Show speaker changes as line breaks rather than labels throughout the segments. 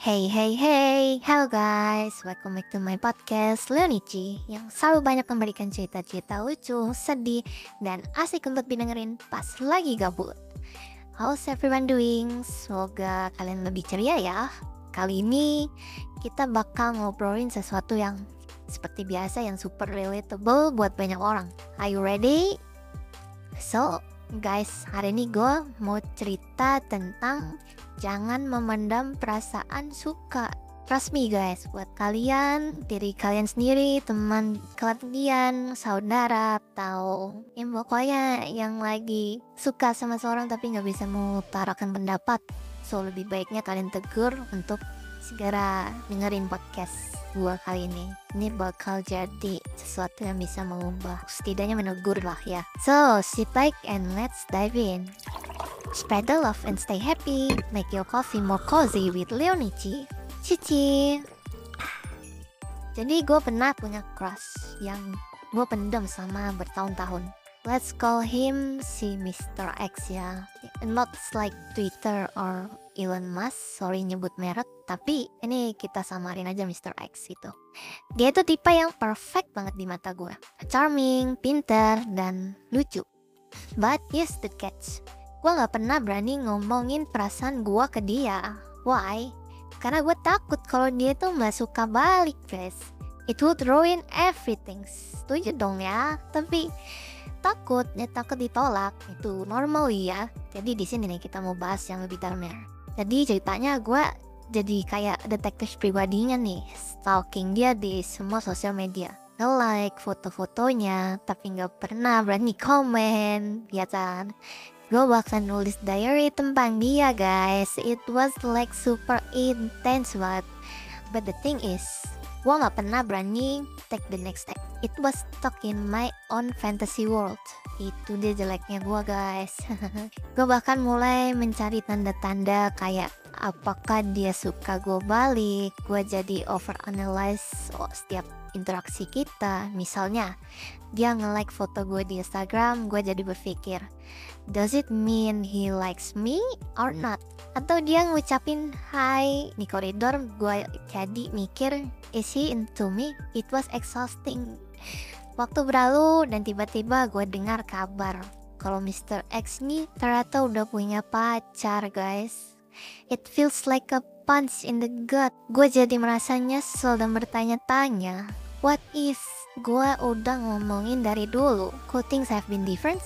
Hey hey hey, hello guys, welcome back to my podcast Leonici Yang selalu banyak memberikan cerita-cerita lucu, sedih, dan asik untuk didengerin pas lagi gabut. How's everyone doing? Semoga kalian lebih ceria ya. Kali ini kita bakal ngobrolin sesuatu yang seperti biasa yang super relatable buat banyak orang. Are you ready? So, guys, hari ini gue mau cerita tentang jangan memendam perasaan suka Trust me guys, buat kalian, diri kalian sendiri, teman kalian, saudara, atau yang pokoknya yang lagi suka sama seorang tapi nggak bisa mengutarakan pendapat. So lebih baiknya kalian tegur untuk segera dengerin podcast gua kali ini. Ini bakal jadi sesuatu yang bisa mengubah, setidaknya menegur lah ya. So sit back and let's dive in. Spread the love and stay happy. Make your coffee more cozy with Leonici. Cici. Jadi gue pernah punya crush yang gue pendam sama bertahun-tahun. Let's call him si Mr. X ya. Not like Twitter or Elon Musk, sorry nyebut merek, tapi ini kita samarin aja Mr. X itu. Dia itu tipe yang perfect banget di mata gue. Charming, pinter, dan lucu. But here's the catch gue gak pernah berani ngomongin perasaan gue ke dia. Why? Karena gue takut kalau dia tuh gak suka balik, guys. It would ruin everything. Setuju dong ya. Tapi takut, ya takut ditolak. Itu normal ya. Jadi di sini nih kita mau bahas yang lebih dalam ya. Jadi ceritanya gue jadi kayak detektif pribadinya nih. Stalking dia di semua sosial media nge-like foto-fotonya tapi nggak pernah berani komen ya gue bahkan nulis diary tentang dia guys. It was like super intense banget. But the thing is gue gak pernah berani take the next step. It was stuck in my own fantasy world. Itu dia jeleknya gue guys. Gue bahkan mulai mencari tanda-tanda kayak apakah dia suka gue balik gue jadi overanalyze oh, setiap interaksi kita misalnya dia nge-like foto gue di Instagram gue jadi berpikir Does it mean he likes me or not? Atau dia ngucapin hi di koridor, gue jadi mikir, is he into me? It was exhausting. Waktu berlalu dan tiba-tiba gue dengar kabar kalau Mr. X nih ternyata udah punya pacar guys. It feels like a punch in the gut. Gue jadi merasa nyesel dan bertanya-tanya, what if gue udah ngomongin dari dulu? Could things have been different?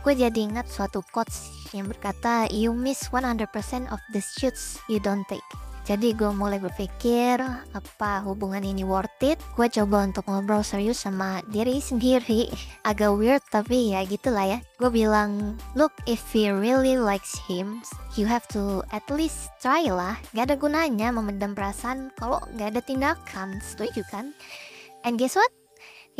gue jadi ingat suatu quotes yang berkata you miss 100% of the shoots you don't take jadi gue mulai berpikir apa hubungan ini worth it? Gue coba untuk ngobrol serius sama diri sendiri. Agak weird tapi ya gitulah ya. Gue bilang look if he really likes him you have to at least try lah. Gak ada gunanya memendam perasaan kalau gak ada tindakan. Setuju kan? And guess what?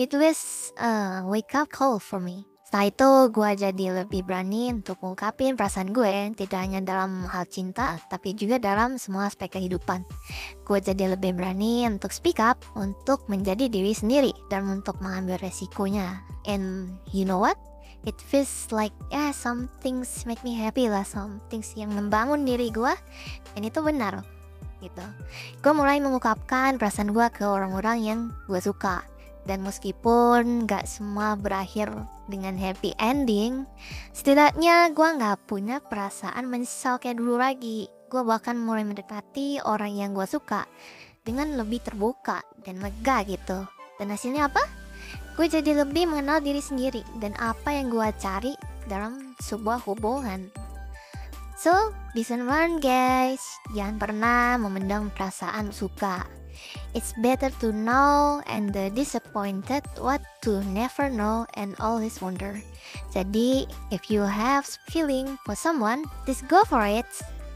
It was a wake up call for me setelah itu gue jadi lebih berani untuk mengungkapin perasaan gue Tidak hanya dalam hal cinta tapi juga dalam semua aspek kehidupan. Gue jadi lebih berani untuk speak up Untuk menjadi diri sendiri dan untuk mengambil resikonya. And you know what? It feels like yeah some things make me happy lah Some things yang membangun diri gue Dan itu benar gitu. Gue mulai mengungkapkan perasaan gue ke orang-orang yang gue suka dan meskipun gak semua berakhir dengan happy ending, setidaknya gue gak punya perasaan menyesal kayak dulu lagi. Gue bahkan mulai mendekati orang yang gue suka dengan lebih terbuka dan lega gitu. Dan hasilnya apa? Gue jadi lebih mengenal diri sendiri dan apa yang gue cari dalam sebuah hubungan. So, listen learn guys. Jangan pernah memendam perasaan suka It's better to know and the disappointed what to never know and always wonder. Jadi, if you have feeling for someone, just go for it.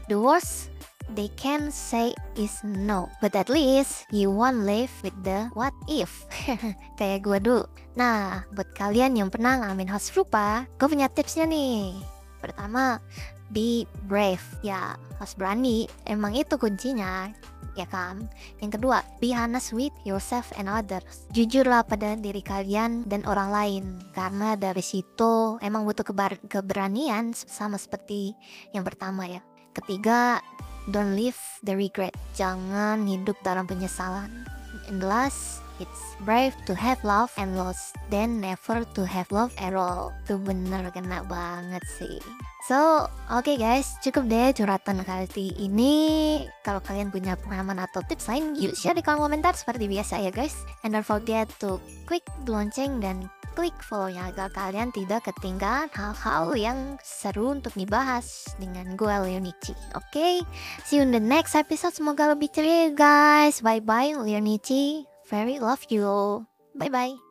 The worst they can say is no. But at least you won't live with the what if. Kayak gue dulu. Nah, buat kalian yang pernah ngalamin hal serupa, gue punya tipsnya nih. Pertama, be brave. Ya, harus berani. Emang itu kuncinya ya kan? Yang kedua, be honest with yourself and others. Jujurlah pada diri kalian dan orang lain, karena dari situ emang butuh keberanian sama seperti yang pertama ya. Ketiga, don't live the regret. Jangan hidup dalam penyesalan. And last, it's brave to have love and loss, then never to have love at all. Itu bener kena banget sih. So, oke okay guys, cukup deh curhatan kali ini. Kalau kalian punya pengalaman atau tips lain, yuk share di kolom komentar seperti biasa ya guys. And don't forget to click lonceng dan klik follow-nya agar kalian tidak ketinggalan hal-hal yang seru untuk dibahas dengan gue Leonici. Oke, okay? see you in the next episode. Semoga lebih ceria guys. Bye-bye Leonici. Very love you. Bye-bye.